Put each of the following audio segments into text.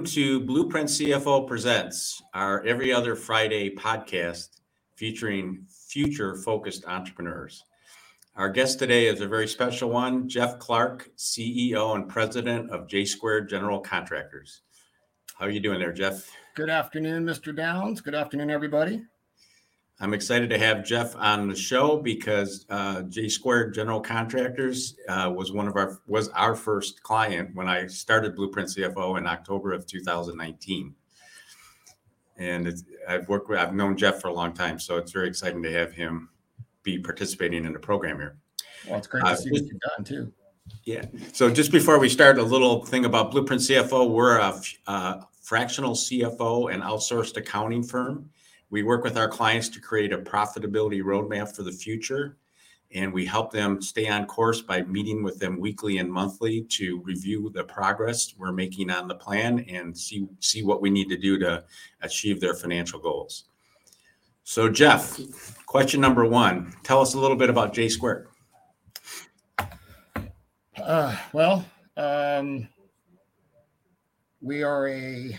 Welcome to Blueprint CFO Presents, our every other Friday podcast featuring future focused entrepreneurs. Our guest today is a very special one, Jeff Clark, CEO and President of J Squared General Contractors. How are you doing there, Jeff? Good afternoon, Mr. Downs. Good afternoon, everybody. I'm excited to have Jeff on the show because uh, J Squared General Contractors uh, was one of our was our first client when I started Blueprint CFO in October of 2019. And I've worked with I've known Jeff for a long time, so it's very exciting to have him be participating in the program here. Well, it's great to uh, see what you've done too. Yeah. So just before we start, a little thing about Blueprint CFO. We're a, a uh, fractional CFO and outsourced accounting firm we work with our clients to create a profitability roadmap for the future. And we help them stay on course by meeting with them weekly and monthly to review the progress we're making on the plan and see, see what we need to do to achieve their financial goals. So, Jeff, question number one tell us a little bit about J Squared. Uh, well, um, we are a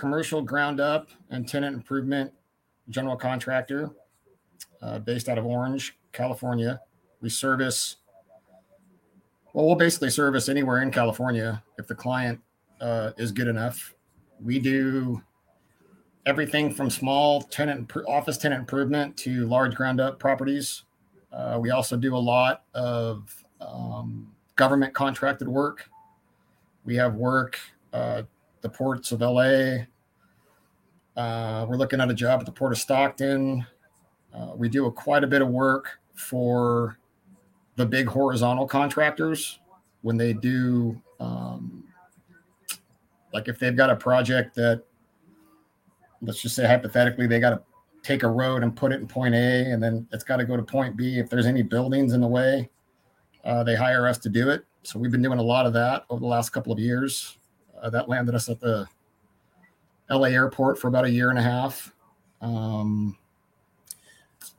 commercial ground up and tenant improvement general contractor uh, based out of Orange, California. We service, well, we'll basically service anywhere in California if the client uh, is good enough. We do everything from small tenant office tenant improvement to large ground up properties. Uh, we also do a lot of um, government contracted work. We have work uh, the ports of LA. Uh, we're looking at a job at the port of Stockton. Uh, we do a, quite a bit of work for the big horizontal contractors when they do, um, like if they've got a project that, let's just say hypothetically, they got to take a road and put it in point A, and then it's got to go to point B. If there's any buildings in the way, uh, they hire us to do it. So we've been doing a lot of that over the last couple of years. Uh, that landed us at the LA airport for about a year and a half. Um,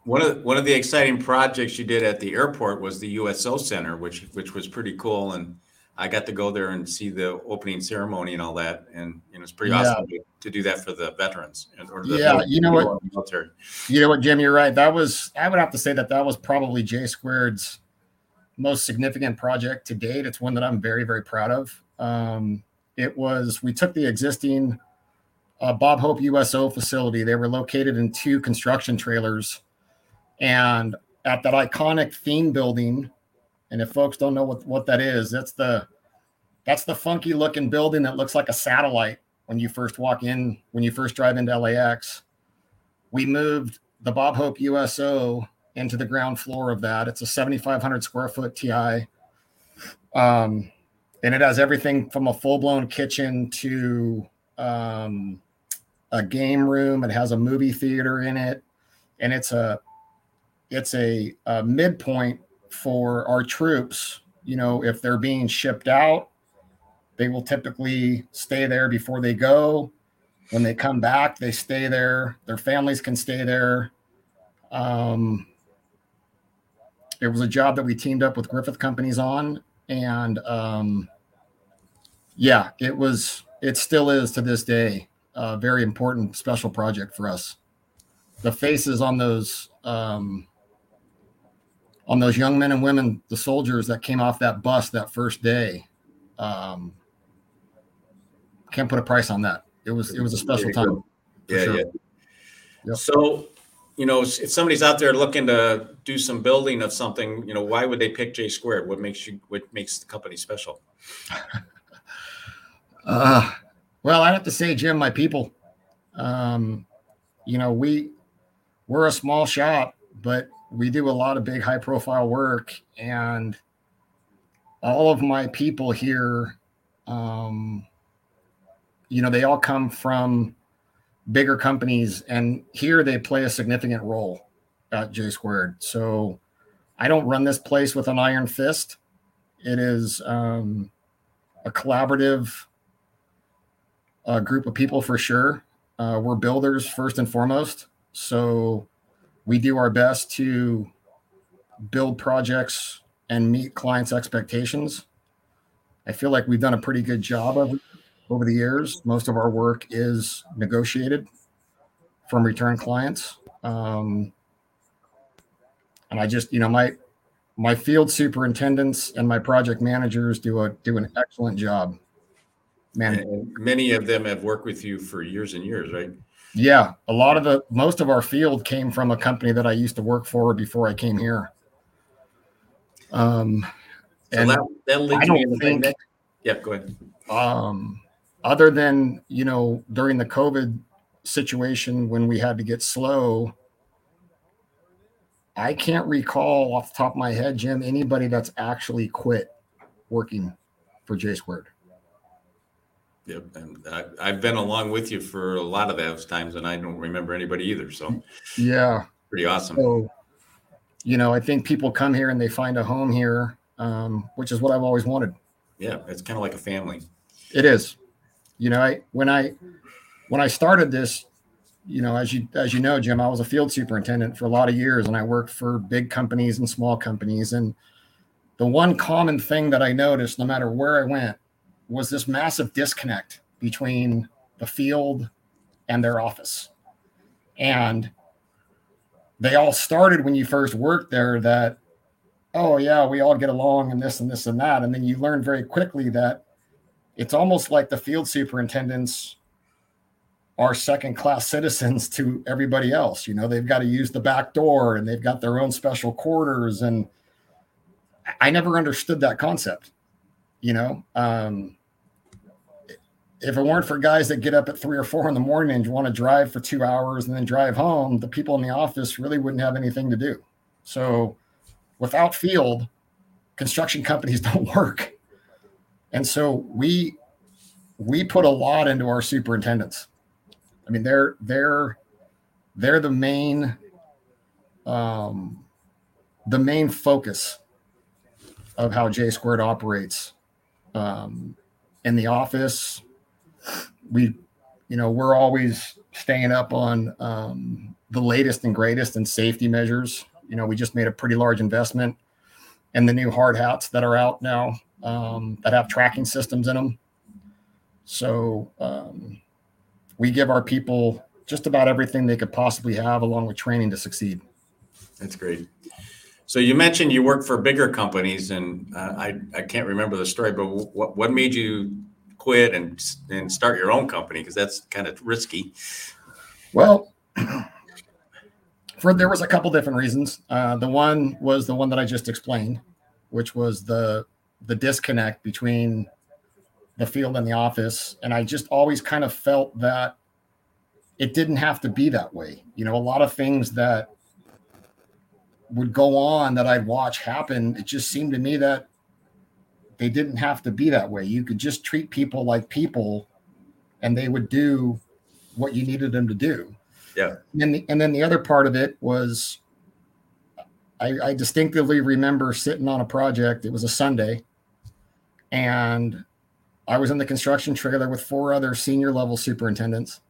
one of one of the exciting projects you did at the airport was the USO Center, which which was pretty cool, and I got to go there and see the opening ceremony and all that, and you know, it's pretty yeah. awesome to, to, do that for the veterans. Or the yeah, you know what, military. you know what, Jim, you're right. That was I would have to say that that was probably J Squared's most significant project to date. It's one that I'm very very proud of. Um, it was we took the existing uh, Bob Hope USO facility. They were located in two construction trailers, and at that iconic theme building. And if folks don't know what, what that is, that's the that's the funky looking building that looks like a satellite when you first walk in when you first drive into LAX. We moved the Bob Hope USO into the ground floor of that. It's a 7,500 square foot TI. Um, and it has everything from a full blown kitchen to um, a game room. It has a movie theater in it, and it's a it's a, a midpoint for our troops. You know, if they're being shipped out, they will typically stay there before they go. When they come back, they stay there. Their families can stay there. Um, it was a job that we teamed up with Griffith Companies on, and um, yeah, it was. It still is to this day a very important special project for us. The faces on those um, on those young men and women, the soldiers that came off that bus that first day, um, can't put a price on that. It was it was a special time. Yeah, sure. yeah. Yep. So you know, if somebody's out there looking to do some building of something, you know, why would they pick J Squared? What makes you what makes the company special? uh, well, I have to say, Jim, my people, um, you know, we we're a small shop, but we do a lot of big, high profile work, and all of my people here, um, you know, they all come from bigger companies, and here they play a significant role at J Squared. So I don't run this place with an iron fist. It is um, a collaborative uh, group of people for sure. Uh, we're builders first and foremost. So we do our best to build projects and meet clients' expectations. I feel like we've done a pretty good job of over the years. Most of our work is negotiated from return clients. Um, and I just, you know, my my field superintendents and my project managers do a do an excellent job. Man, many of them have worked with you for years and years, right? Yeah, a lot of the most of our field came from a company that I used to work for before I came here. Um, so and that, that leads me to think, next. Yeah, go ahead. Um, other than you know during the COVID situation when we had to get slow, I can't recall off the top of my head, Jim, anybody that's actually quit working for J Squared. Yep, and I, have been along with you for a lot of those times, and I don't remember anybody either. So, yeah, pretty awesome. So, you know, I think people come here and they find a home here, um, which is what I've always wanted. Yeah, it's kind of like a family. It is. You know, I when I when I started this, you know, as you as you know, Jim, I was a field superintendent for a lot of years, and I worked for big companies and small companies. And the one common thing that I noticed, no matter where I went, was this massive disconnect between the field and their office. And they all started when you first worked there that, oh, yeah, we all get along and this and this and that. And then you learn very quickly that it's almost like the field superintendents are second class citizens to everybody else. You know, they've got to use the back door and they've got their own special quarters. And I never understood that concept, you know. Um, if it weren't for guys that get up at three or four in the morning and want to drive for two hours and then drive home, the people in the office really wouldn't have anything to do. So without field, construction companies don't work. And so we we put a lot into our superintendents. I mean, they're they're they're the main um the main focus of how J squared operates um, in the office, we, you know, we're always staying up on um, the latest and greatest in safety measures. You know, we just made a pretty large investment in the new hard hats that are out now um, that have tracking systems in them. So um, we give our people just about everything they could possibly have, along with training to succeed. That's great. So you mentioned you work for bigger companies, and uh, I I can't remember the story, but what what made you quit and and start your own company because that's kind of risky. Well, for there was a couple different reasons. Uh, the one was the one that I just explained, which was the the disconnect between the field and the office, and I just always kind of felt that it didn't have to be that way. You know, a lot of things that would go on that I'd watch happen, it just seemed to me that they didn't have to be that way. You could just treat people like people and they would do what you needed them to do. Yeah. And then the, and then the other part of it was I, I distinctively remember sitting on a project. It was a Sunday and I was in the construction trailer with four other senior level superintendents.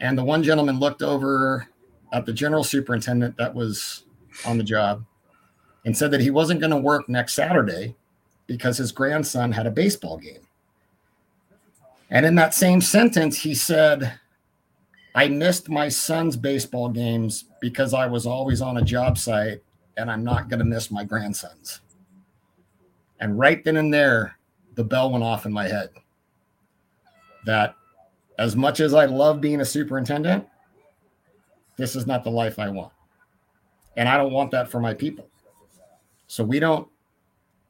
And the one gentleman looked over at the general superintendent that was on the job and said that he wasn't going to work next Saturday because his grandson had a baseball game. And in that same sentence, he said, I missed my son's baseball games because I was always on a job site and I'm not going to miss my grandson's. And right then and there, the bell went off in my head that as much as I love being a superintendent, this is not the life I want. And I don't want that for my people. So we don't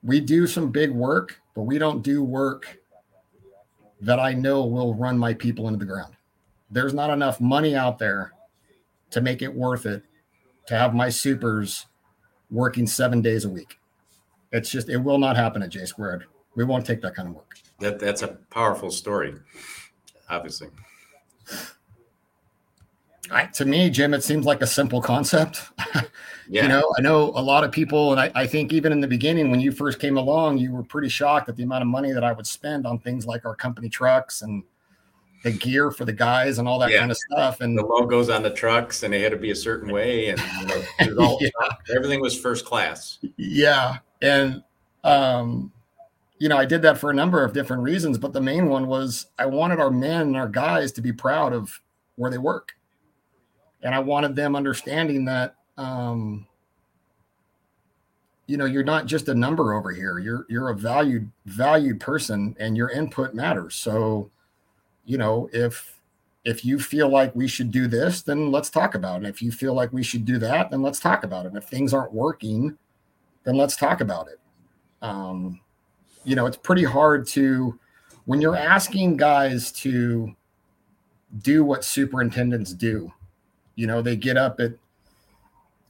we do some big work, but we don't do work that I know will run my people into the ground. There's not enough money out there to make it worth it to have my supers working seven days a week. It's just it will not happen at J squared. We won't take that kind of work. That that's a powerful story, obviously. I, to me, Jim, it seems like a simple concept. Yeah. You know, I know a lot of people, and I, I, think even in the beginning, when you first came along, you were pretty shocked at the amount of money that I would spend on things like our company trucks and the gear for the guys and all that yeah. kind of stuff. And the logos on the trucks, and they had to be a certain way, and you know, all, yeah. everything was first class. Yeah, and um, you know, I did that for a number of different reasons, but the main one was I wanted our men and our guys to be proud of where they work. And I wanted them understanding that um, you know, you're not just a number over here. You're you're a valued valued person and your input matters. So, you know, if if you feel like we should do this, then let's talk about it. If you feel like we should do that, then let's talk about it. And if things aren't working, then let's talk about it. Um, you know, it's pretty hard to when you're asking guys to do what superintendents do. You know, they get up at,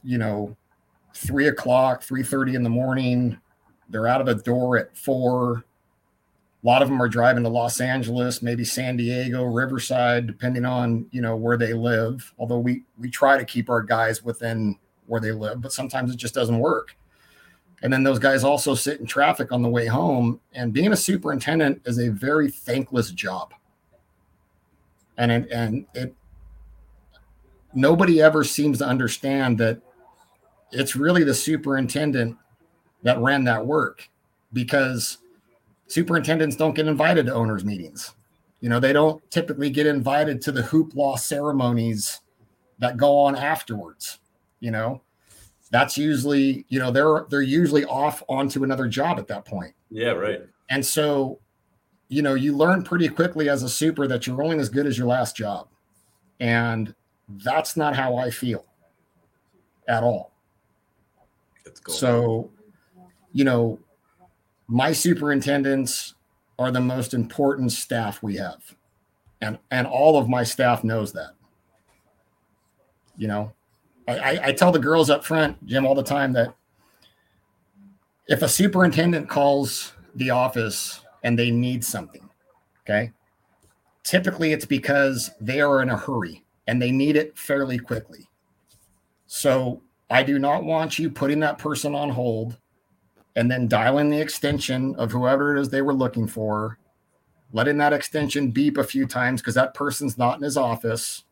you know, three o'clock, three thirty in the morning. They're out of the door at four. A lot of them are driving to Los Angeles, maybe San Diego, Riverside, depending on you know where they live. Although we we try to keep our guys within where they live, but sometimes it just doesn't work. And then those guys also sit in traffic on the way home. And being a superintendent is a very thankless job. And it, and it nobody ever seems to understand that it's really the superintendent that ran that work because superintendents don't get invited to owners meetings. You know, they don't typically get invited to the hoopla ceremonies that go on afterwards. You know, that's usually, you know, they're they're usually off onto another job at that point. Yeah, right. And so, you know, you learn pretty quickly as a super that you're only as good as your last job. And that's not how I feel at all. So, you know, my superintendents are the most important staff we have. And and all of my staff knows that. You know, I, I tell the girls up front, Jim, all the time that if a superintendent calls the office and they need something, okay, typically it's because they are in a hurry and they need it fairly quickly. So I do not want you putting that person on hold and then dialing the extension of whoever it is they were looking for, letting that extension beep a few times because that person's not in his office.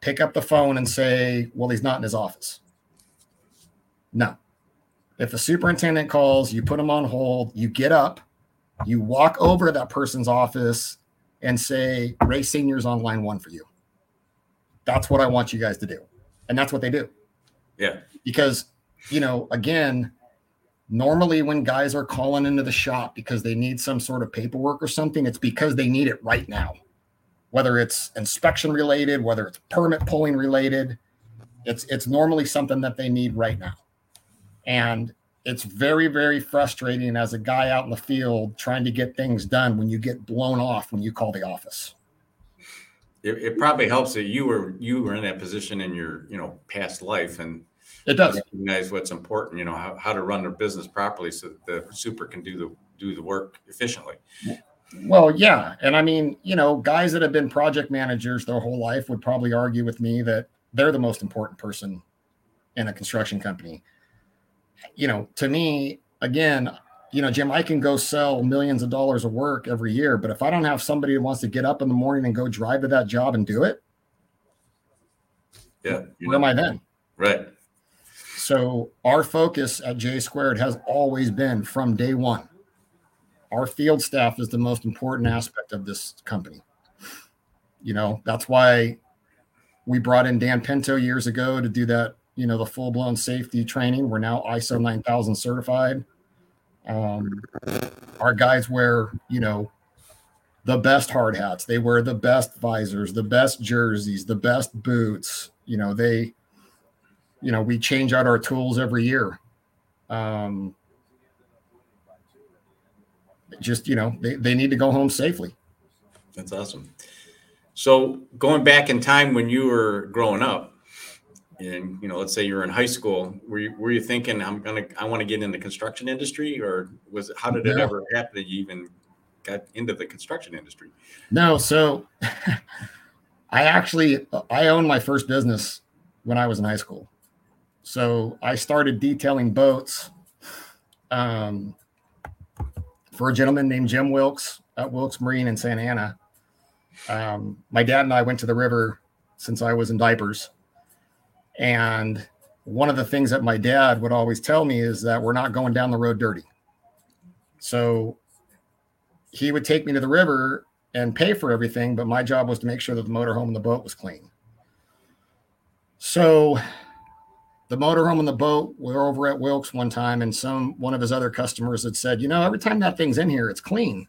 Pick up the phone and say, Well, he's not in his office. No. If the superintendent calls, you put him on hold, you get up, you walk over to that person's office and say, Ray Senior's on line one for you. That's what I want you guys to do. And that's what they do. Yeah. Because, you know, again, normally when guys are calling into the shop because they need some sort of paperwork or something, it's because they need it right now. Whether it's inspection related, whether it's permit pulling related, it's it's normally something that they need right now. And it's very, very frustrating as a guy out in the field trying to get things done when you get blown off when you call the office. It, it probably helps that you were you were in that position in your you know past life and it does recognize what's important. You know how, how to run their business properly so that the super can do the do the work efficiently. Well, yeah, and I mean, you know, guys that have been project managers their whole life would probably argue with me that they're the most important person in a construction company. You know, to me, again, you know, Jim, I can go sell millions of dollars of work every year, but if I don't have somebody who wants to get up in the morning and go drive to that job and do it, yeah, where know. am I then? Right. So our focus at J Squared has always been from day one. Our field staff is the most important aspect of this company. You know, that's why we brought in Dan Pinto years ago to do that, you know, the full blown safety training. We're now ISO 9000 certified. Um, our guys wear, you know, the best hard hats. They wear the best visors, the best jerseys, the best boots. You know, they you know, we change out our tools every year. Um, just, you know, they, they need to go home safely. That's awesome. So going back in time when you were growing up, and you know, let's say you're in high school, were you, were you thinking I'm gonna I want to get in the construction industry, or was it how did it ever happen that you even got into the construction industry? No, so I actually I owned my first business when I was in high school. So I started detailing boats um, for a gentleman named Jim Wilkes at Wilkes Marine in Santa Ana. Um, my dad and I went to the river since I was in diapers. And one of the things that my dad would always tell me is that we're not going down the road dirty. So he would take me to the river and pay for everything, but my job was to make sure that the motorhome and the boat was clean. So the motorhome and the boat We were over at Wilkes one time, and some one of his other customers had said, you know, every time that thing's in here, it's clean.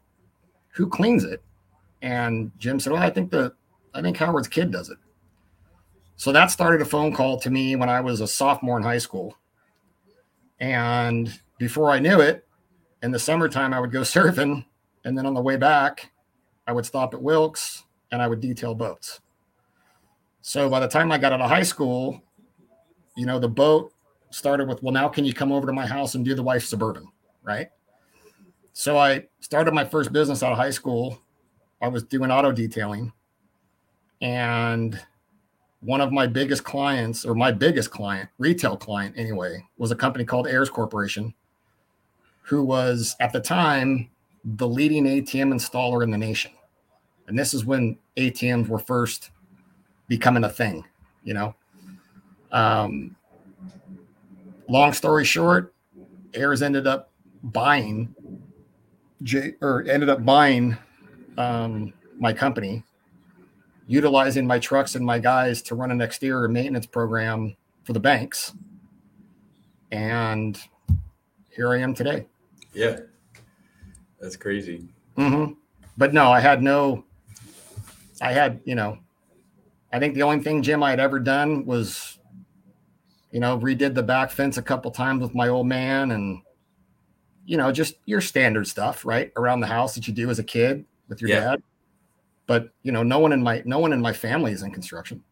Who cleans it? And Jim said, Well, I think the I think Howard's kid does it. So that started a phone call to me when I was a sophomore in high school. And before I knew it, in the summertime, I would go surfing. And then on the way back, I would stop at Wilkes and I would detail boats. So by the time I got out of high school, you know, the boat started with, well, now can you come over to my house and do the wife suburban? Right. So I started my first business out of high school. I was doing auto detailing. And one of my biggest clients, or my biggest client, retail client anyway, was a company called Airs Corporation, who was at the time the leading ATM installer in the nation. And this is when ATMs were first becoming a thing, you know. Um, long story short, Ayers ended up buying J or ended up buying um, my company, utilizing my trucks and my guys to run an exterior maintenance program for the banks. And here I am today. Yeah. That's crazy. Mm-hmm. But no, I had no, I had, you know, I think the only thing, Jim, I had ever done was, you know, redid the back fence a couple times with my old man and, you know, just your standard stuff, right? Around the house that you do as a kid with your yeah. dad. But, you know, no one in my, no one in my family is in construction.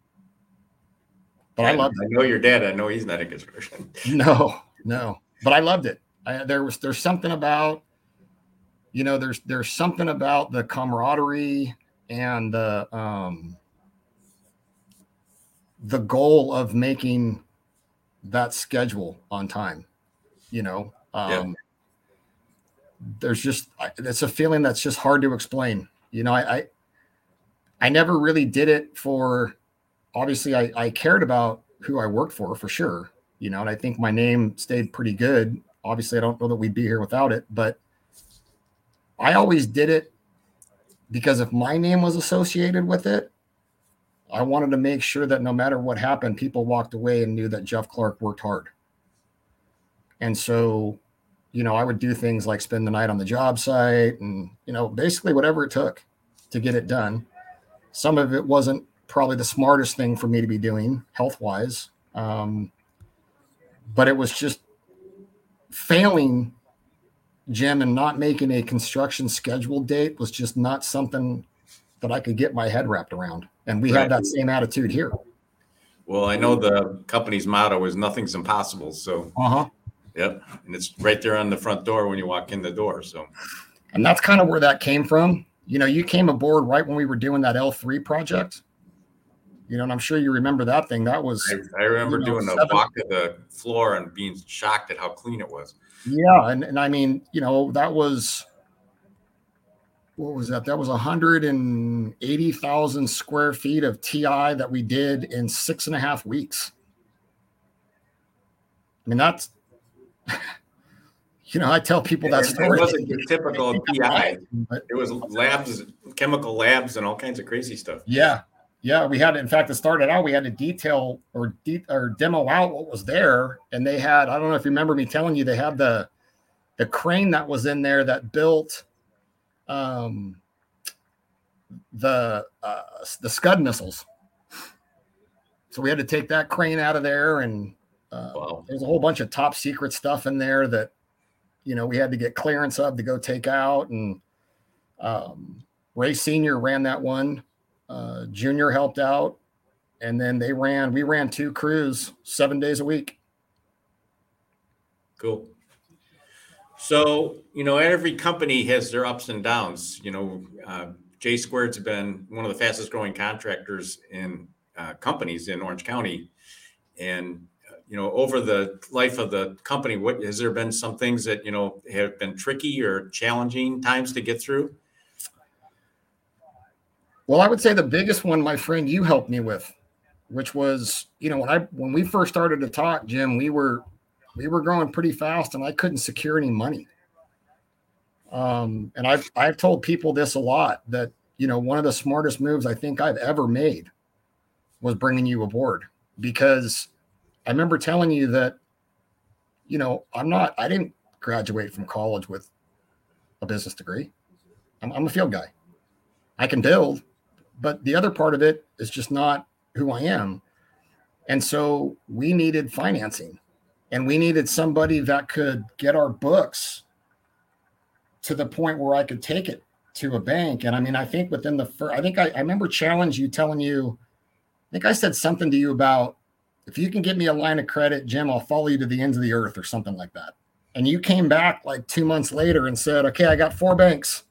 But I, I love I know your dad. I know he's not in construction. No, no, but I loved it. I, there was, there's something about, you know, there's there's something about the camaraderie and the um, the goal of making that schedule on time. You know, um, yeah. there's just it's a feeling that's just hard to explain. You know, I, I I never really did it for. Obviously, I, I cared about who I worked for for sure. You know, and I think my name stayed pretty good. Obviously, I don't know that we'd be here without it, but I always did it because if my name was associated with it, I wanted to make sure that no matter what happened, people walked away and knew that Jeff Clark worked hard. And so, you know, I would do things like spend the night on the job site and, you know, basically whatever it took to get it done. Some of it wasn't probably the smartest thing for me to be doing health wise. Um, but it was just failing Jim, and not making a construction schedule date was just not something that I could get my head wrapped around. And we right. have that same attitude here. Well, I know the company's motto is nothing's impossible. So, uh huh. Yep. And it's right there on the front door when you walk in the door. So, and that's kind of where that came from. You know, you came aboard right when we were doing that L3 project. You know, and I'm sure you remember that thing. That was I, I remember you know, doing the walk to the floor and being shocked at how clean it was. Yeah, and, and I mean, you know, that was what was that? That was 180,000 square feet of TI that we did in six and a half weeks. I mean, that's you know, I tell people that story. It wasn't your typical TI. It was labs, chemical labs, and all kinds of crazy stuff. Yeah, yeah, we had, in fact, it started out, we had to detail or de- or demo out what was there. And they had, I don't know if you remember me telling you, they had the the crane that was in there that built um the uh, the Scud missiles. So we had to take that crane out of there, and uh, wow. there's a whole bunch of top secret stuff in there that you know we had to get clearance of to go take out. And um, Ray Senior ran that one uh, Junior helped out, and then they ran. We ran two crews seven days a week. Cool. So you know, every company has their ups and downs. You know, uh, J Squared's been one of the fastest growing contractors in uh, companies in Orange County, and you know, over the life of the company, what has there been some things that you know have been tricky or challenging times to get through? Well, I would say the biggest one, my friend, you helped me with, which was, you know, when I when we first started to talk, Jim, we were we were growing pretty fast and I couldn't secure any money. Um, and I've I've told people this a lot that you know one of the smartest moves I think I've ever made was bringing you aboard because I remember telling you that you know I'm not I didn't graduate from college with a business degree. I'm, I'm a field guy. I can build, but the other part of it is just not who I am. And so we needed financing and we needed somebody that could get our books to the point where I could take it to a bank. And I mean, I think within the first, I think I, I remember challenge you telling you, I think I said something to you about if you can get me a line of credit, Jim, I'll follow you to the ends of the earth or something like that. And you came back like two months later and said, okay, I got four banks.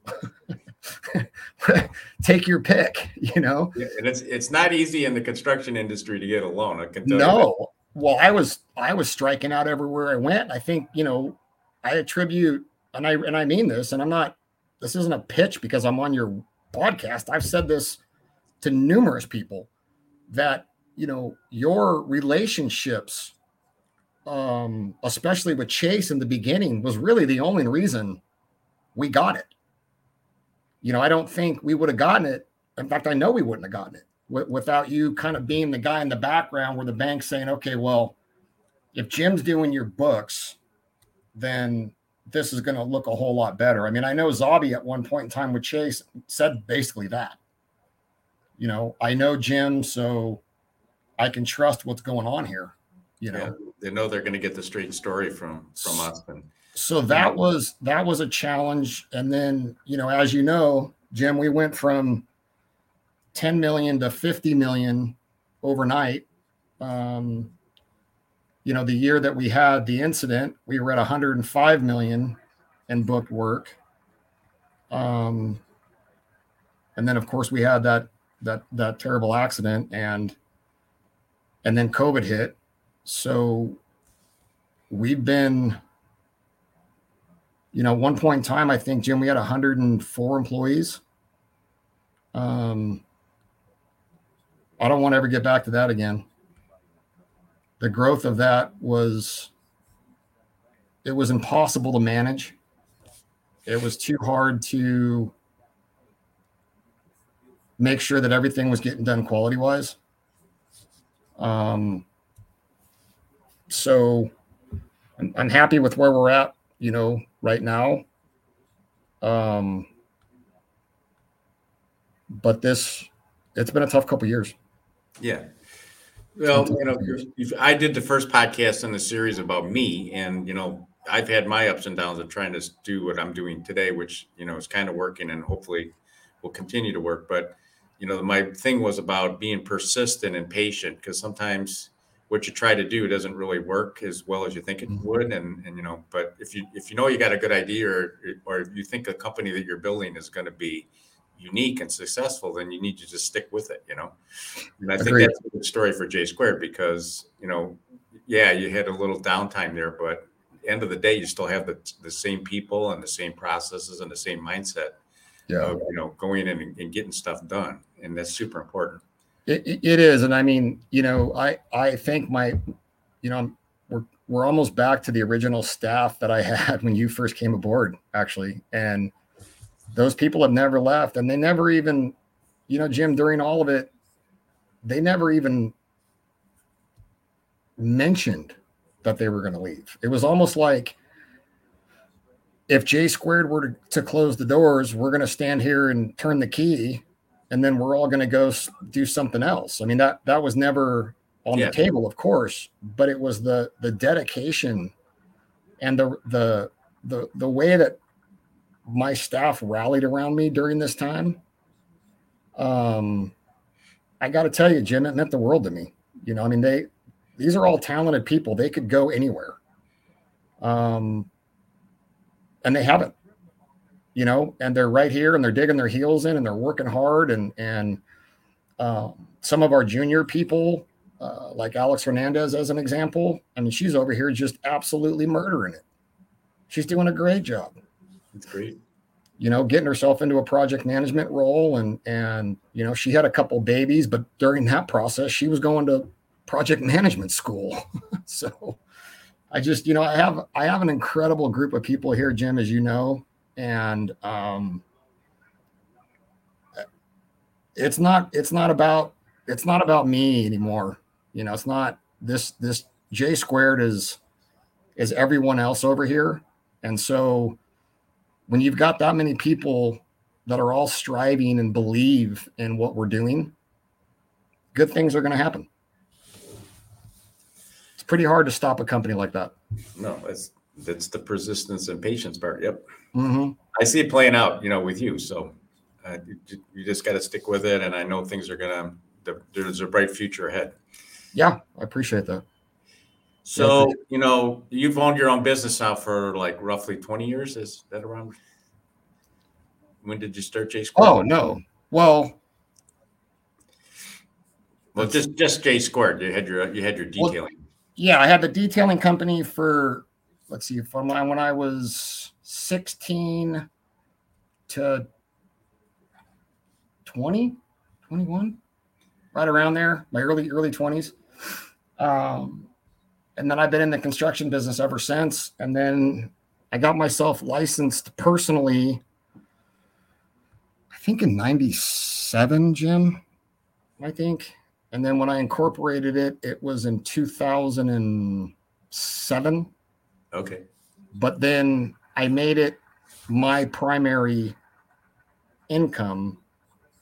Take your pick, you know? Yeah, and it's it's not easy in the construction industry to get a loan. I can tell no. Well, I was I was striking out everywhere I went. I think, you know, I attribute and I and I mean this, and I'm not this isn't a pitch because I'm on your podcast. I've said this to numerous people that you know your relationships um especially with chase in the beginning was really the only reason we got it you know i don't think we would have gotten it in fact i know we wouldn't have gotten it w- without you kind of being the guy in the background where the bank's saying okay well if jim's doing your books then this is going to look a whole lot better. I mean, I know Zabi at one point in time with Chase said basically that. You know, I know Jim, so I can trust what's going on here. You know, yeah, they know they're going to get the straight story from from us. And so that was that was a challenge. And then, you know, as you know, Jim, we went from 10 million to 50 million overnight. Um, you know, the year that we had the incident, we were at 105 million in booked work. Um, and then of course we had that that that terrible accident and and then COVID hit. So we've been, you know, one point in time, I think Jim, we had 104 employees. Um, I don't want to ever get back to that again the growth of that was it was impossible to manage. It was too hard to make sure that everything was getting done quality wise. Um, so I'm, I'm happy with where we're at, you know, right now. Um, but this, it's been a tough couple years. Yeah. Well, you know, I did the first podcast in the series about me, and you know, I've had my ups and downs of trying to do what I'm doing today, which you know is kind of working, and hopefully will continue to work. But you know, my thing was about being persistent and patient because sometimes what you try to do doesn't really work as well as you think it mm-hmm. would, and and you know, but if you if you know you got a good idea or or you think the company that you're building is going to be unique and successful, then you need to just stick with it, you know. And I Agreed. think that's a good story for J Squared because you know, yeah, you had a little downtime there, but end of the day, you still have the, the same people and the same processes and the same mindset. Yeah, of, you know, going in and, and getting stuff done, and that's super important. It, it is, and I mean, you know, I I think my, you know, we're we're almost back to the original staff that I had when you first came aboard, actually, and those people have never left. And they never even you know jim during all of it they never even mentioned that they were going to leave. It was almost like if j squared were to, to close the doors we're going to stand here and turn the key and then we're all going to go do something else. I mean that that was never on yeah. the table of course but it was the the dedication and the the the the way that my staff rallied around me during this time. Um, I got to tell you, Jim, it meant the world to me. You know, I mean, they, these are all talented people. They could go anywhere. Um, and they haven't, you know, and they're right here and they're digging their heels in and they're working hard. And, and, um, some of our junior people, uh, like Alex Hernandez, as an example, I mean, she's over here just absolutely murdering it. She's doing a great job. That's great. You know, getting herself into a project management role, and and you know, she had a couple babies, but during that process, she was going to project management school. so, I just, you know, I have I have an incredible group of people here, Jim, as you know, and um, it's not it's not about it's not about me anymore. You know, it's not this this J squared is is everyone else over here, and so when you've got that many people that are all striving and believe in what we're doing, good things are going to happen. It's pretty hard to stop a company like that. No, it's that's the persistence and patience part. Yep. Mm-hmm. I see it playing out, you know, with you. So uh, you, you just got to stick with it. And I know things are going to, there's a bright future ahead. Yeah, I appreciate that. So, you know, you've owned your own business now for like roughly 20 years. Is that around? When did you start J Squared? Oh, no. Well, well, just just J Squared. You had your you had your detailing. Well, yeah, I had the detailing company for let's see, from when I was 16 to 20, 21, right around there, my early, early 20s. Um, and then I've been in the construction business ever since. And then I got myself licensed personally, I think in 97, Jim, I think. And then when I incorporated it, it was in 2007. Okay. But then I made it my primary income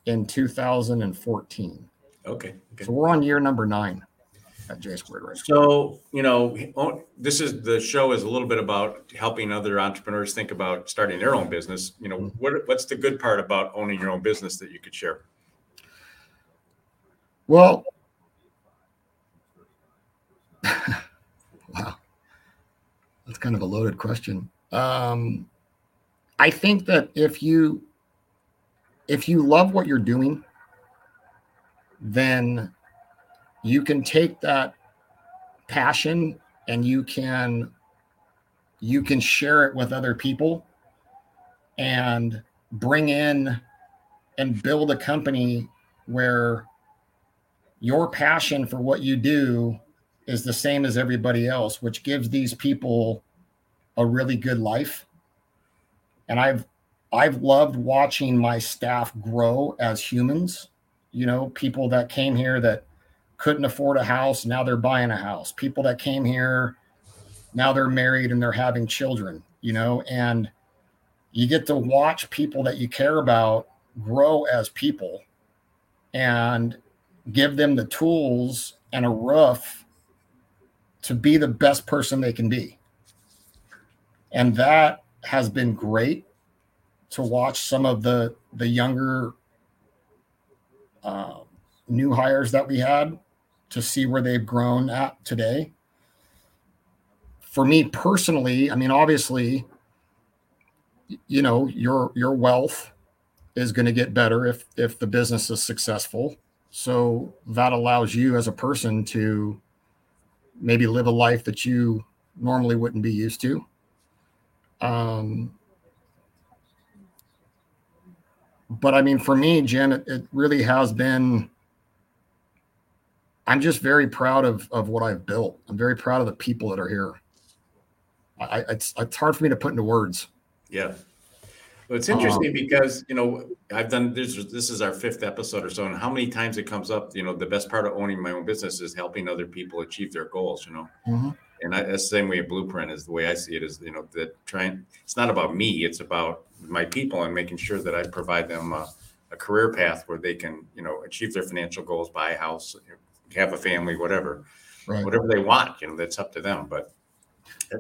in 2014. Okay. okay. So we're on year number nine at J Squared right So, you know, this is the show is a little bit about helping other entrepreneurs think about starting their own business. You know, what, what's the good part about owning your own business that you could share? Well, wow. That's kind of a loaded question. Um, I think that if you if you love what you're doing, then you can take that passion and you can you can share it with other people and bring in and build a company where your passion for what you do is the same as everybody else, which gives these people a really good life. And I've I've loved watching my staff grow as humans. You know, people that came here that couldn't afford a house, now they're buying a house. People that came here, now they're married and they're having children, you know, and you get to watch people that you care about grow as people and give them the tools and a roof to be the best person they can be. And that has been great to watch some of the the younger uh, new hires that we had to see where they've grown at today. For me personally, I mean, obviously, you know, your your wealth is going to get better if if the business is successful. So that allows you as a person to maybe live a life that you normally wouldn't be used to. Um, but I mean, for me, Jim, it, it really has been. I'm just very proud of of what I've built. I'm very proud of the people that are here. I, it's it's hard for me to put into words. Yeah. Well, it's interesting um, because you know I've done this. This is our fifth episode or so, and how many times it comes up. You know, the best part of owning my own business is helping other people achieve their goals. You know, mm-hmm. and I, that's the same way a blueprint is the way I see it. Is you know that trying. It's not about me. It's about my people and making sure that I provide them a, a career path where they can you know achieve their financial goals, buy a house, have a family, whatever, right. whatever they want. You know, that's up to them. But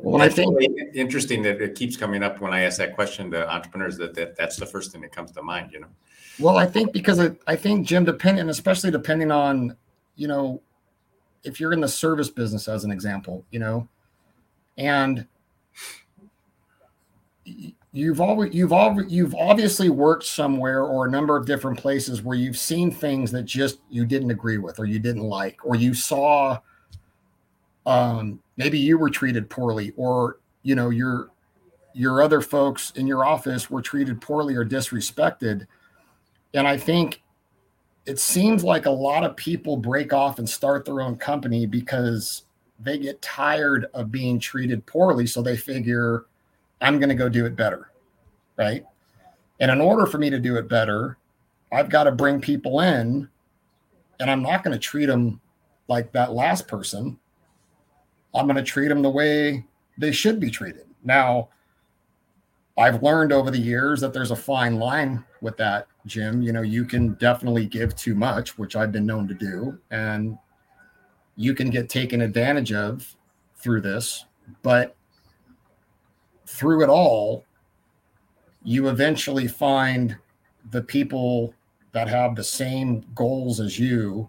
well, I think really interesting that it keeps coming up when I ask that question to entrepreneurs that, that that's the first thing that comes to mind, you know. Well, I think because it, I think Jim, depending, especially depending on, you know, if you're in the service business as an example, you know, and you've always you've all you've obviously worked somewhere or a number of different places where you've seen things that just you didn't agree with or you didn't like or you saw um, maybe you were treated poorly or you know your your other folks in your office were treated poorly or disrespected. And i think it seems like a lot of people break off and start their own company because they get tired of being treated poorly. So they figure i'm going to go do it better right? And in order for me to do it better, I've got to bring people in, and I'm not going to treat them like that last person. I'm going to treat them the way they should be treated. Now, I've learned over the years that there's a fine line with that, Jim. You know, you can definitely give too much, which I've been known to do, and you can get taken advantage of through this. But through it all, you eventually find the people that have the same goals as you.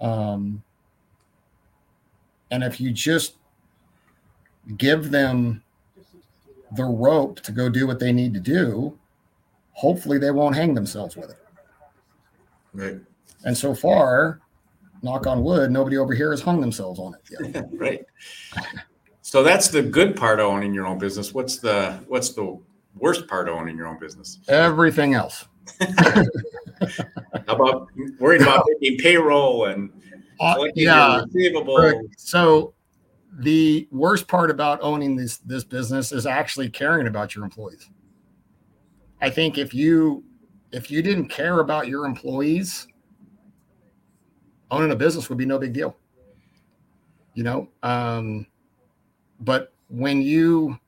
Um, and if you just give them the rope to go do what they need to do, hopefully they won't hang themselves with it. Right. And so far, knock on wood, nobody over here has hung themselves on it yet. right. So that's the good part of owning your own business. What's the what's the worst part of owning your own business? Everything else. How about worrying about making payroll and uh, yeah, receivable? So the worst part about owning this this business is actually caring about your employees. I think if you if you didn't care about your employees, owning a business would be no big deal. You know, um, but when you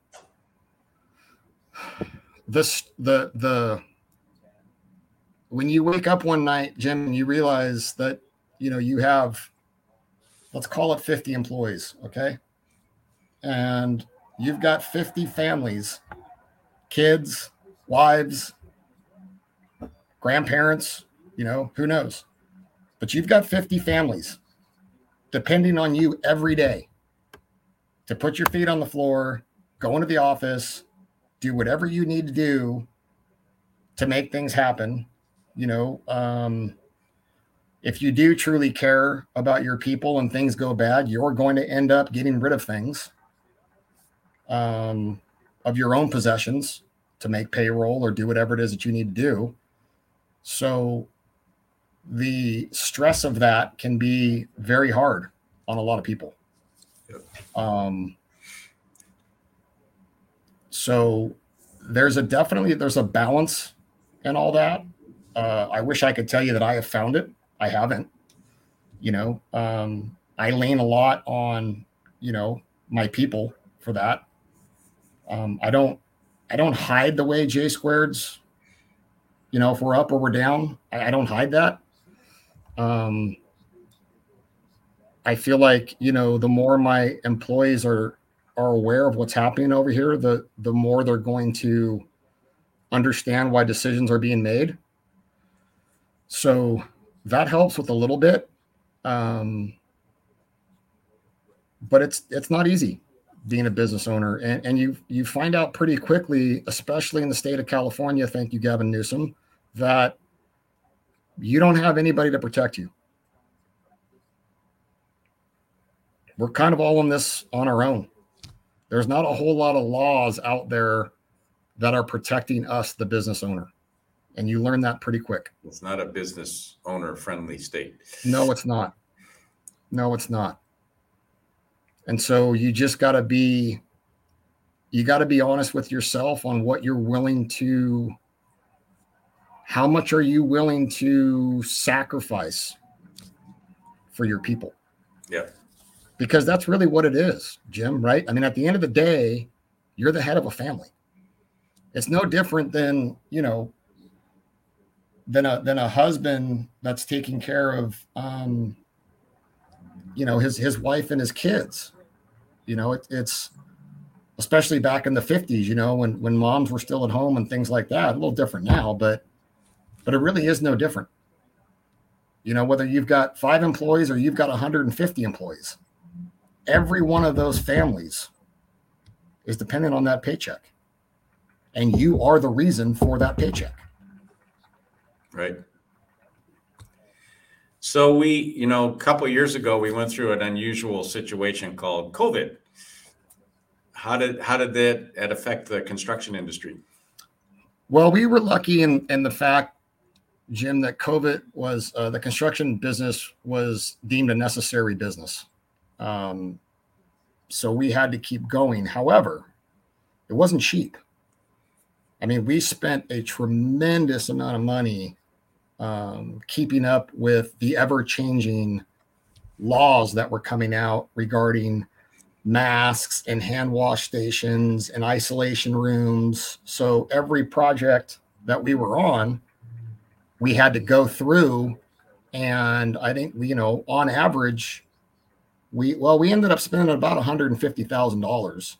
this the the when you wake up one night, Jim, and you realize that you know you have let's call it 50 employees, okay? And you've got 50 families, kids, wives, grandparents, you know, who knows? But you've got 50 families depending on you every day to put your feet on the floor, go into the office, do whatever you need to do to make things happen. You know, um, if you do truly care about your people and things go bad, you're going to end up getting rid of things um, of your own possessions to make payroll or do whatever it is that you need to do. So the stress of that can be very hard on a lot of people. Um, so there's a definitely there's a balance and all that. Uh, I wish I could tell you that I have found it. I haven't. You know, um, I lean a lot on you know my people for that. Um, I don't I don't hide the way J squareds. You know, if we're up or we're down, I, I don't hide that. Um, I feel like you know the more my employees are are aware of what's happening over here, the the more they're going to understand why decisions are being made. So that helps with a little bit, um, but it's it's not easy being a business owner, and and you you find out pretty quickly, especially in the state of California. Thank you, Gavin Newsom, that you don't have anybody to protect you. We're kind of all in this on our own. There's not a whole lot of laws out there that are protecting us, the business owner. And you learn that pretty quick. It's not a business owner friendly state. No, it's not. No, it's not. And so you just got to be you got to be honest with yourself on what you're willing to how much are you willing to sacrifice for your people? Yeah because that's really what it is, Jim, right? I mean, at the end of the day, you're the head of a family. It's no different than, you know, than a than a husband that's taking care of um you know his his wife and his kids. You know, it, it's especially back in the 50s, you know, when when moms were still at home and things like that. A little different now, but but it really is no different. You know, whether you've got five employees or you've got 150 employees every one of those families is dependent on that paycheck. And you are the reason for that paycheck. Right. So we, you know, a couple years ago we went through an unusual situation called COVID. How did how did that, that affect the construction industry? Well, we were lucky in in the fact, Jim, that COVID was uh, the construction business was deemed a necessary business. Um, so we had to keep going. However, it wasn't cheap. I mean, we spent a tremendous amount of money um, keeping up with the ever changing laws that were coming out regarding masks and hand wash stations and isolation rooms. So every project that we were on, we had to go through. And I think you know, on average, we well, we ended up spending about $150,000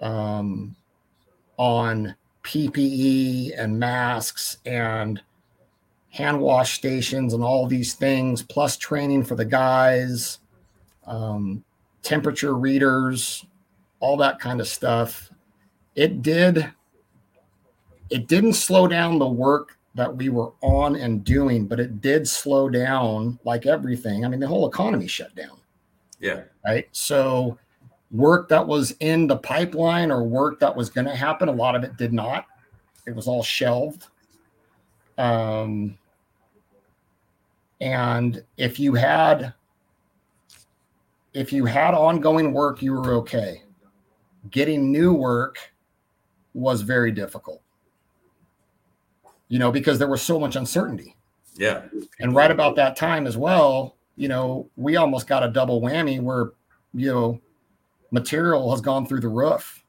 um, on PPE and masks and hand wash stations and all these things, plus training for the guys, um, temperature readers, all that kind of stuff. It did. It didn't slow down the work that we were on and doing, but it did slow down like everything. I mean, the whole economy shut down. Yeah. Right. So, work that was in the pipeline or work that was going to happen, a lot of it did not. It was all shelved. Um, and if you had if you had ongoing work, you were okay. Getting new work was very difficult. You know, because there was so much uncertainty. Yeah. And right about that time as well, you know, we almost got a double whammy where, you know, material has gone through the roof.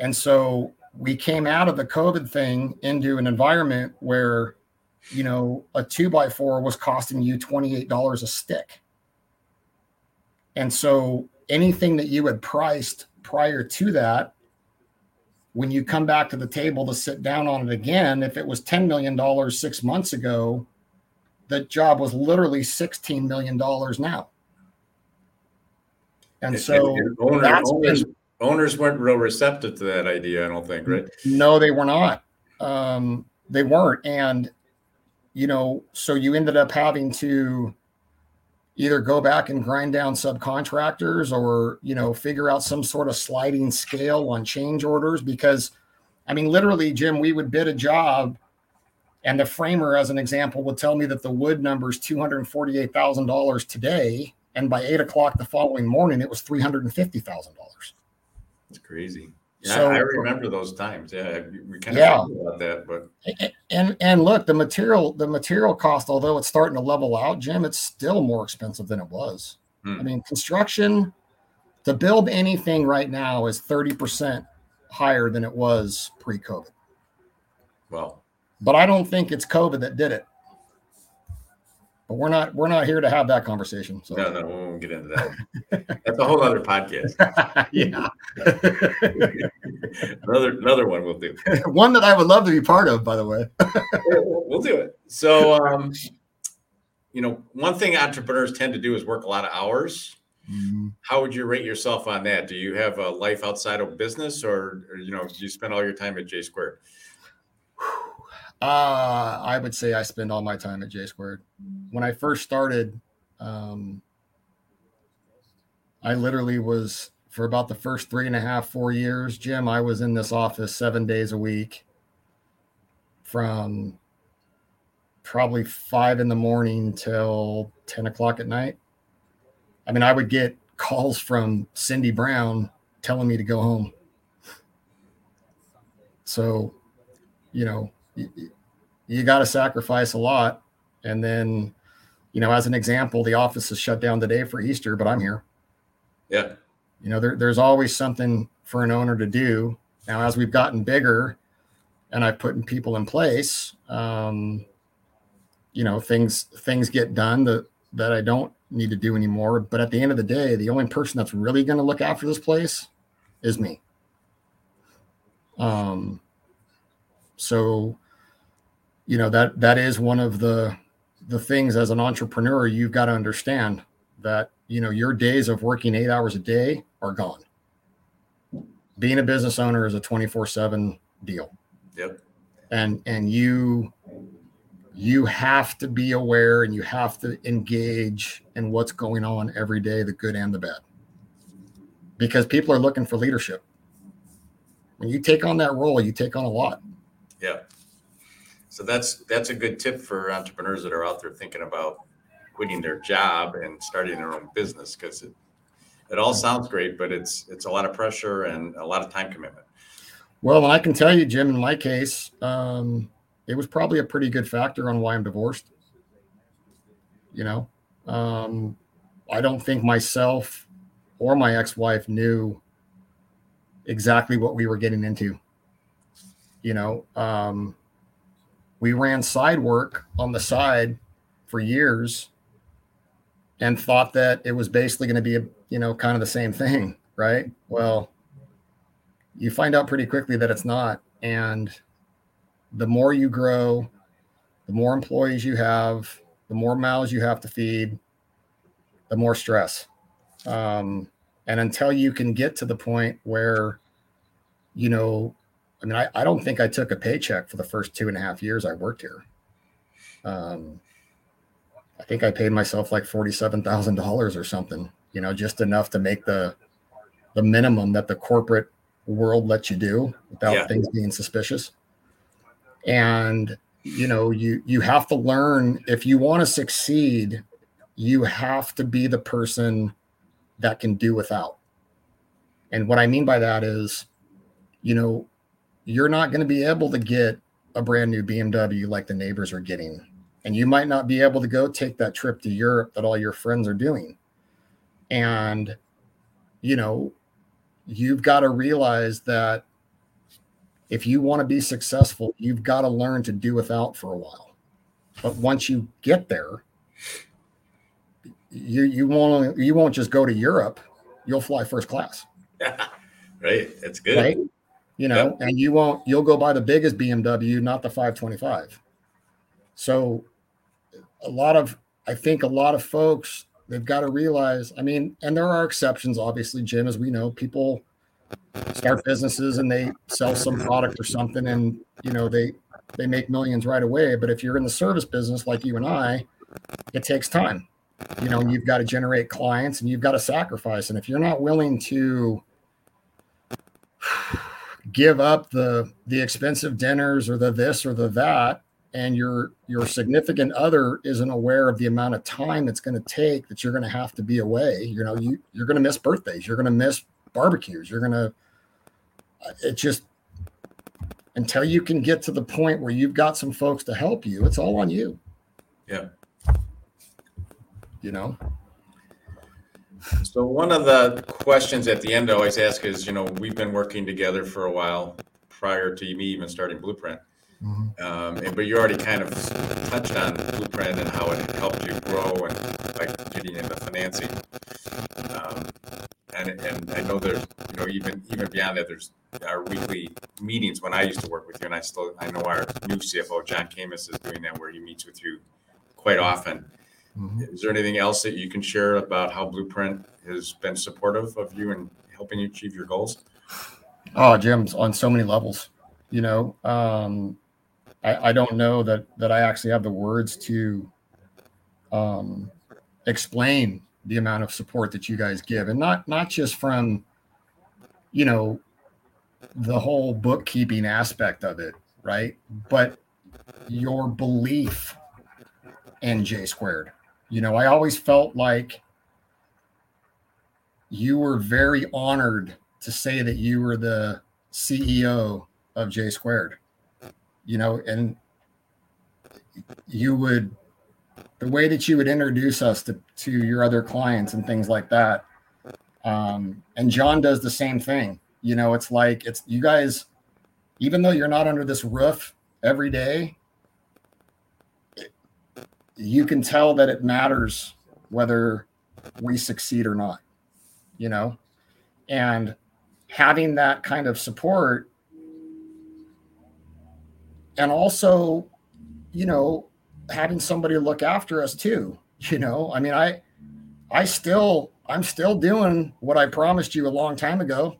And so we came out of the COVID thing into an environment where you know, a two by four was costing you $28 a stick. And so anything that you had priced prior to that, when you come back to the table to sit down on it again, if it was $10 million six months ago, the job was literally $16 million now. And so owner, owners, been, owners weren't real receptive to that idea, I don't think, right? No, they were not. Um, they weren't. And you know, so you ended up having to either go back and grind down subcontractors or, you know, figure out some sort of sliding scale on change orders because I mean, literally, Jim, we would bid a job and the framer, as an example, would tell me that the wood number is $248,000 today. And by eight o'clock the following morning, it was $350,000. It's crazy. Yeah, so, I remember those times. Yeah, we kind of yeah. about that, but and and look, the material the material cost, although it's starting to level out, Jim, it's still more expensive than it was. Hmm. I mean, construction to build anything right now is thirty percent higher than it was pre-COVID. Well, but I don't think it's COVID that did it. But we're not we're not here to have that conversation. So. No, no, we won't get into that. That's a whole other podcast. yeah. another another one we'll do. one that I would love to be part of, by the way. we'll do it. So um, you know, one thing entrepreneurs tend to do is work a lot of hours. Mm-hmm. How would you rate yourself on that? Do you have a life outside of business, or, or you know, do you spend all your time at J Squared? Uh, I would say I spend all my time at J Squared. When I first started, um, I literally was for about the first three and a half, four years, Jim, I was in this office seven days a week from probably five in the morning till 10 o'clock at night. I mean, I would get calls from Cindy Brown telling me to go home. So, you know, you, you got to sacrifice a lot. And then, you know, as an example, the office is shut down today for Easter, but I'm here. Yeah. You know, there, there's always something for an owner to do. Now, as we've gotten bigger and I've put people in place, um, you know, things things get done that that I don't need to do anymore. But at the end of the day, the only person that's really going to look after this place is me. Um, so you know that that is one of the the things as an entrepreneur you've got to understand that you know your days of working eight hours a day are gone. Being a business owner is a 24 7 deal. Yep. And and you you have to be aware and you have to engage in what's going on every day the good and the bad. Because people are looking for leadership. When you take on that role you take on a lot. Yeah so that's that's a good tip for entrepreneurs that are out there thinking about quitting their job and starting their own business because it it all sounds great, but it's it's a lot of pressure and a lot of time commitment. Well, I can tell you, Jim, in my case, um, it was probably a pretty good factor on why I'm divorced. You know, um, I don't think myself or my ex-wife knew exactly what we were getting into. You know, um, we ran side work on the side for years and thought that it was basically going to be a, you know kind of the same thing right? Well you find out pretty quickly that it's not. And the more you grow the more employees you have the more mouths you have to feed the more stress. Um, and until you can get to the point where you know i mean I, I don't think i took a paycheck for the first two and a half years i worked here um, I think I paid myself like forty-seven thousand dollars or something. You know, just enough to make the the minimum that the corporate world lets you do without yeah. things being suspicious. And you know, you you have to learn if you want to succeed, you have to be the person that can do without. And what I mean by that is, you know, you're not going to be able to get a brand new BMW like the neighbors are getting and you might not be able to go take that trip to Europe that all your friends are doing. And, you know, you've got to realize that if you want to be successful, you've got to learn to do without for a while. But once you get there, you you won't you won't just go to Europe. You'll fly first class. right. That's good. Right. You know, yep. and you won't you'll go buy the biggest BMW, not the 525. So a lot of I think a lot of folks they've got to realize. I mean, and there are exceptions, obviously, Jim, as we know, people start businesses and they sell some product or something, and you know they they make millions right away. But if you're in the service business like you and I, it takes time. You know, you've got to generate clients and you've got to sacrifice. And if you're not willing to give up the the expensive dinners or the this or the that and your your significant other isn't aware of the amount of time it's going to take that you're going to have to be away. You know you you're going to miss birthdays you're going to miss barbecues you're going to uh, it just until you can get to the point where you've got some folks to help you it's all on you. Yeah. You know so one of the questions at the end I always ask is you know we've been working together for a while prior to me even starting blueprint Mm-hmm. Um, and, but you already kind of touched on Blueprint and how it helped you grow and by getting into financing. Um, and, and I know there's, you know, even even beyond that, there's our weekly meetings when I used to work with you, and I still I know our new CFO John Camus is doing that, where he meets with you quite often. Mm-hmm. Is there anything else that you can share about how Blueprint has been supportive of you and helping you achieve your goals? Oh, Jim's on so many levels. You know, um, I, I don't know that that I actually have the words to um, explain the amount of support that you guys give, and not not just from you know the whole bookkeeping aspect of it, right? But your belief in J squared. You know, I always felt like you were very honored to say that you were the CEO of J squared you know, and you would the way that you would introduce us to, to your other clients and things like that. Um, and John does the same thing. You know, it's like it's you guys, even though you're not under this roof every day, you can tell that it matters whether we succeed or not, you know, and having that kind of support and also, you know, having somebody look after us too. You know, I mean, I, I still, I'm still doing what I promised you a long time ago.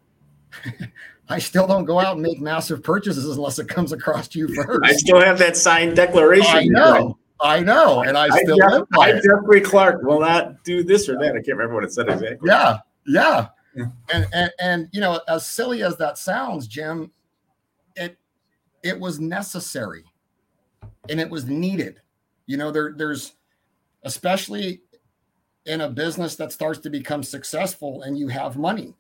I still don't go out and make massive purchases unless it comes across to you first. I still have that signed declaration. I know. I know, and I, I still Jeff, I, Jeffrey Clark will not do this or that. I can't remember what it said exactly. Yeah, yeah, yeah. And, and and you know, as silly as that sounds, Jim, it it was necessary and it was needed. You know, there there's especially in a business that starts to become successful and you have money.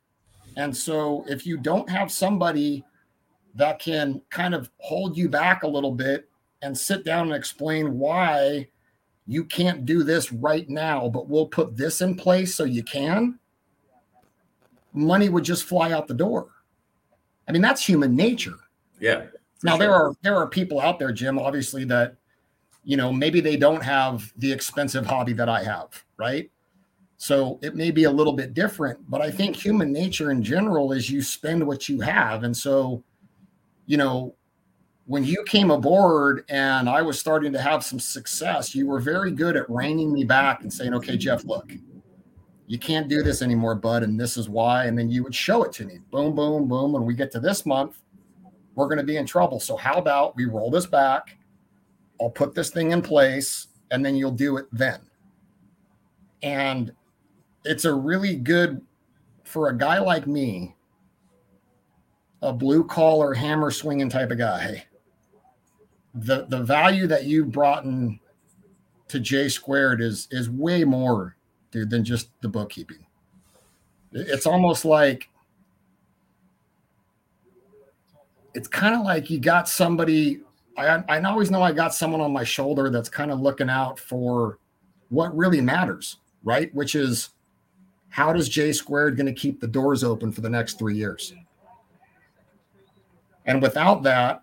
And so if you don't have somebody that can kind of hold you back a little bit and sit down and explain why you can't do this right now, but we'll put this in place so you can, money would just fly out the door. I mean, that's human nature. Yeah. Now sure. there are there are people out there, Jim, obviously that you know, maybe they don't have the expensive hobby that I have, right? So it may be a little bit different, but I think human nature in general is you spend what you have. And so, you know, when you came aboard and I was starting to have some success, you were very good at reining me back and saying, okay, Jeff, look, you can't do this anymore, bud. And this is why. And then you would show it to me boom, boom, boom. When we get to this month, we're going to be in trouble. So, how about we roll this back? I'll put this thing in place and then you'll do it then. And it's a really good for a guy like me, a blue collar hammer swinging type of guy the the value that you brought in to J squared is is way more, dude, than just the bookkeeping. It's almost like it's kind of like you got somebody. I I always know I got someone on my shoulder that's kind of looking out for what really matters, right? Which is how does J squared going to keep the doors open for the next three years? And without that,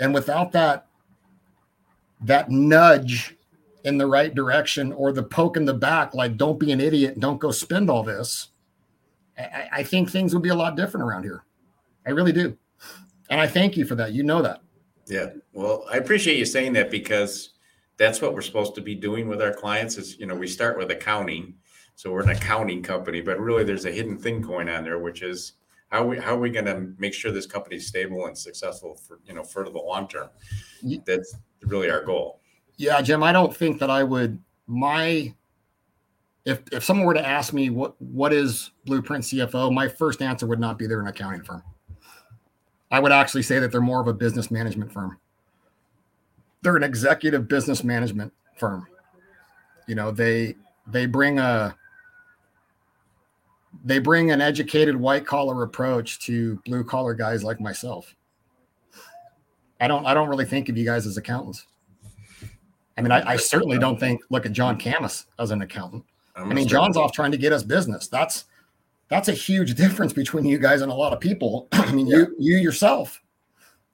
and without that that nudge in the right direction or the poke in the back, like don't be an idiot, don't go spend all this. I, I think things would be a lot different around here. I really do. And I thank you for that. You know that. Yeah. Well, I appreciate you saying that because that's what we're supposed to be doing with our clients is, you know, we start with accounting. So we're an accounting company, but really there's a hidden thing going on there, which is how we how are we going to make sure this company is stable and successful for, you know, for the long term? That's really our goal. Yeah, Jim, I don't think that I would my if if someone were to ask me what what is Blueprint CFO, my first answer would not be they're an accounting firm. I would actually say that they're more of a business management firm. They're an executive business management firm. You know, they they bring a they bring an educated white collar approach to blue collar guys like myself. I don't I don't really think of you guys as accountants. I mean, I, I certainly don't think look at John Camus as an accountant. I mean, John's off trying to get us business. That's that's a huge difference between you guys and a lot of people. I mean, yeah. you you yourself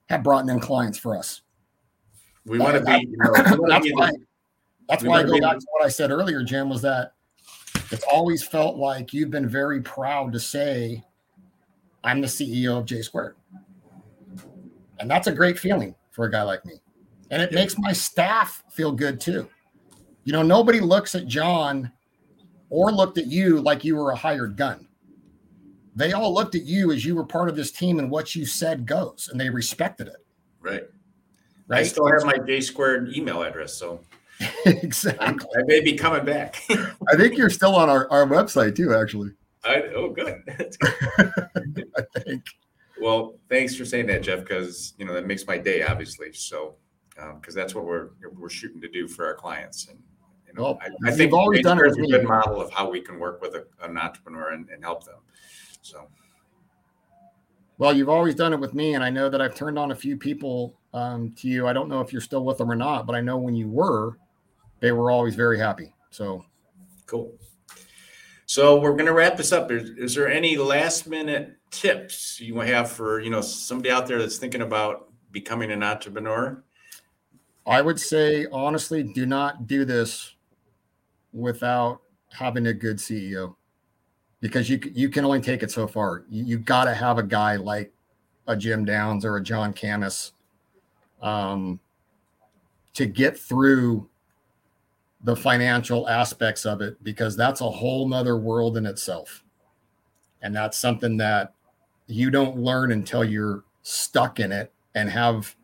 have brought in clients for us. We want to be. You know, that's why. That's why I go back to what I said earlier, Jim. Was that it's always felt like you've been very proud to say, "I'm the CFO of J Squared." And that's a great feeling for a guy like me. And it makes my staff feel good too. You know, nobody looks at John or looked at you like you were a hired gun. They all looked at you as you were part of this team and what you said goes, and they respected it. Right. Right. I still have my J squared email address. So exactly. I may be coming back. I think you're still on our, our website too, actually. I, oh, good. good. I think. Well, thanks for saying that, Jeff, because you know that makes my day, obviously. So, because um, that's what we're we're shooting to do for our clients, and you know, well, I, I think always done a good model of how we can work with a, an entrepreneur and, and help them. So, well, you've always done it with me, and I know that I've turned on a few people um, to you. I don't know if you're still with them or not, but I know when you were, they were always very happy. So, cool. So we're going to wrap this up. Is, is there any last minute tips you have for you know somebody out there that's thinking about becoming an entrepreneur? I would say honestly, do not do this without having a good CFO, because you you can only take it so far. You, you got to have a guy like a Jim Downs or a John Camus um, to get through the financial aspects of it because that's a whole nother world in itself and that's something that you don't learn until you're stuck in it and have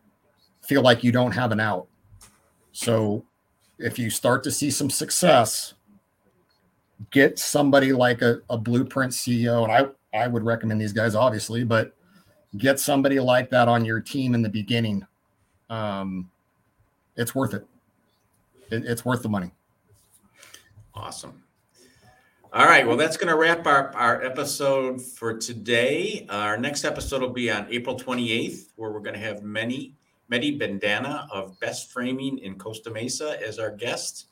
feel like you don't have an out. So if you start to see some success, get somebody like a, a blueprint CFO. And I, I would recommend these guys obviously, but get somebody like that on your team in the beginning. Um, it's worth it. it it's worth the money. Awesome. All right. Well, that's going to wrap our, our episode for today. Our next episode will be on April 28th, where we're going to have many, Mehdi Bandana of Best Framing in Costa Mesa as our guest.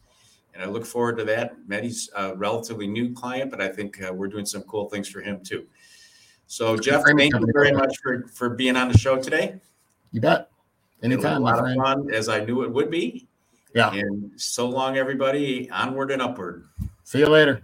And I look forward to that. Mehdi's a relatively new client, but I think uh, we're doing some cool things for him too. So, Jeff, thank you very much for, for being on the show today. You bet. Anytime. A lot of fun, as I knew it would be. Yeah. And so long, everybody. Onward and upward. See you later.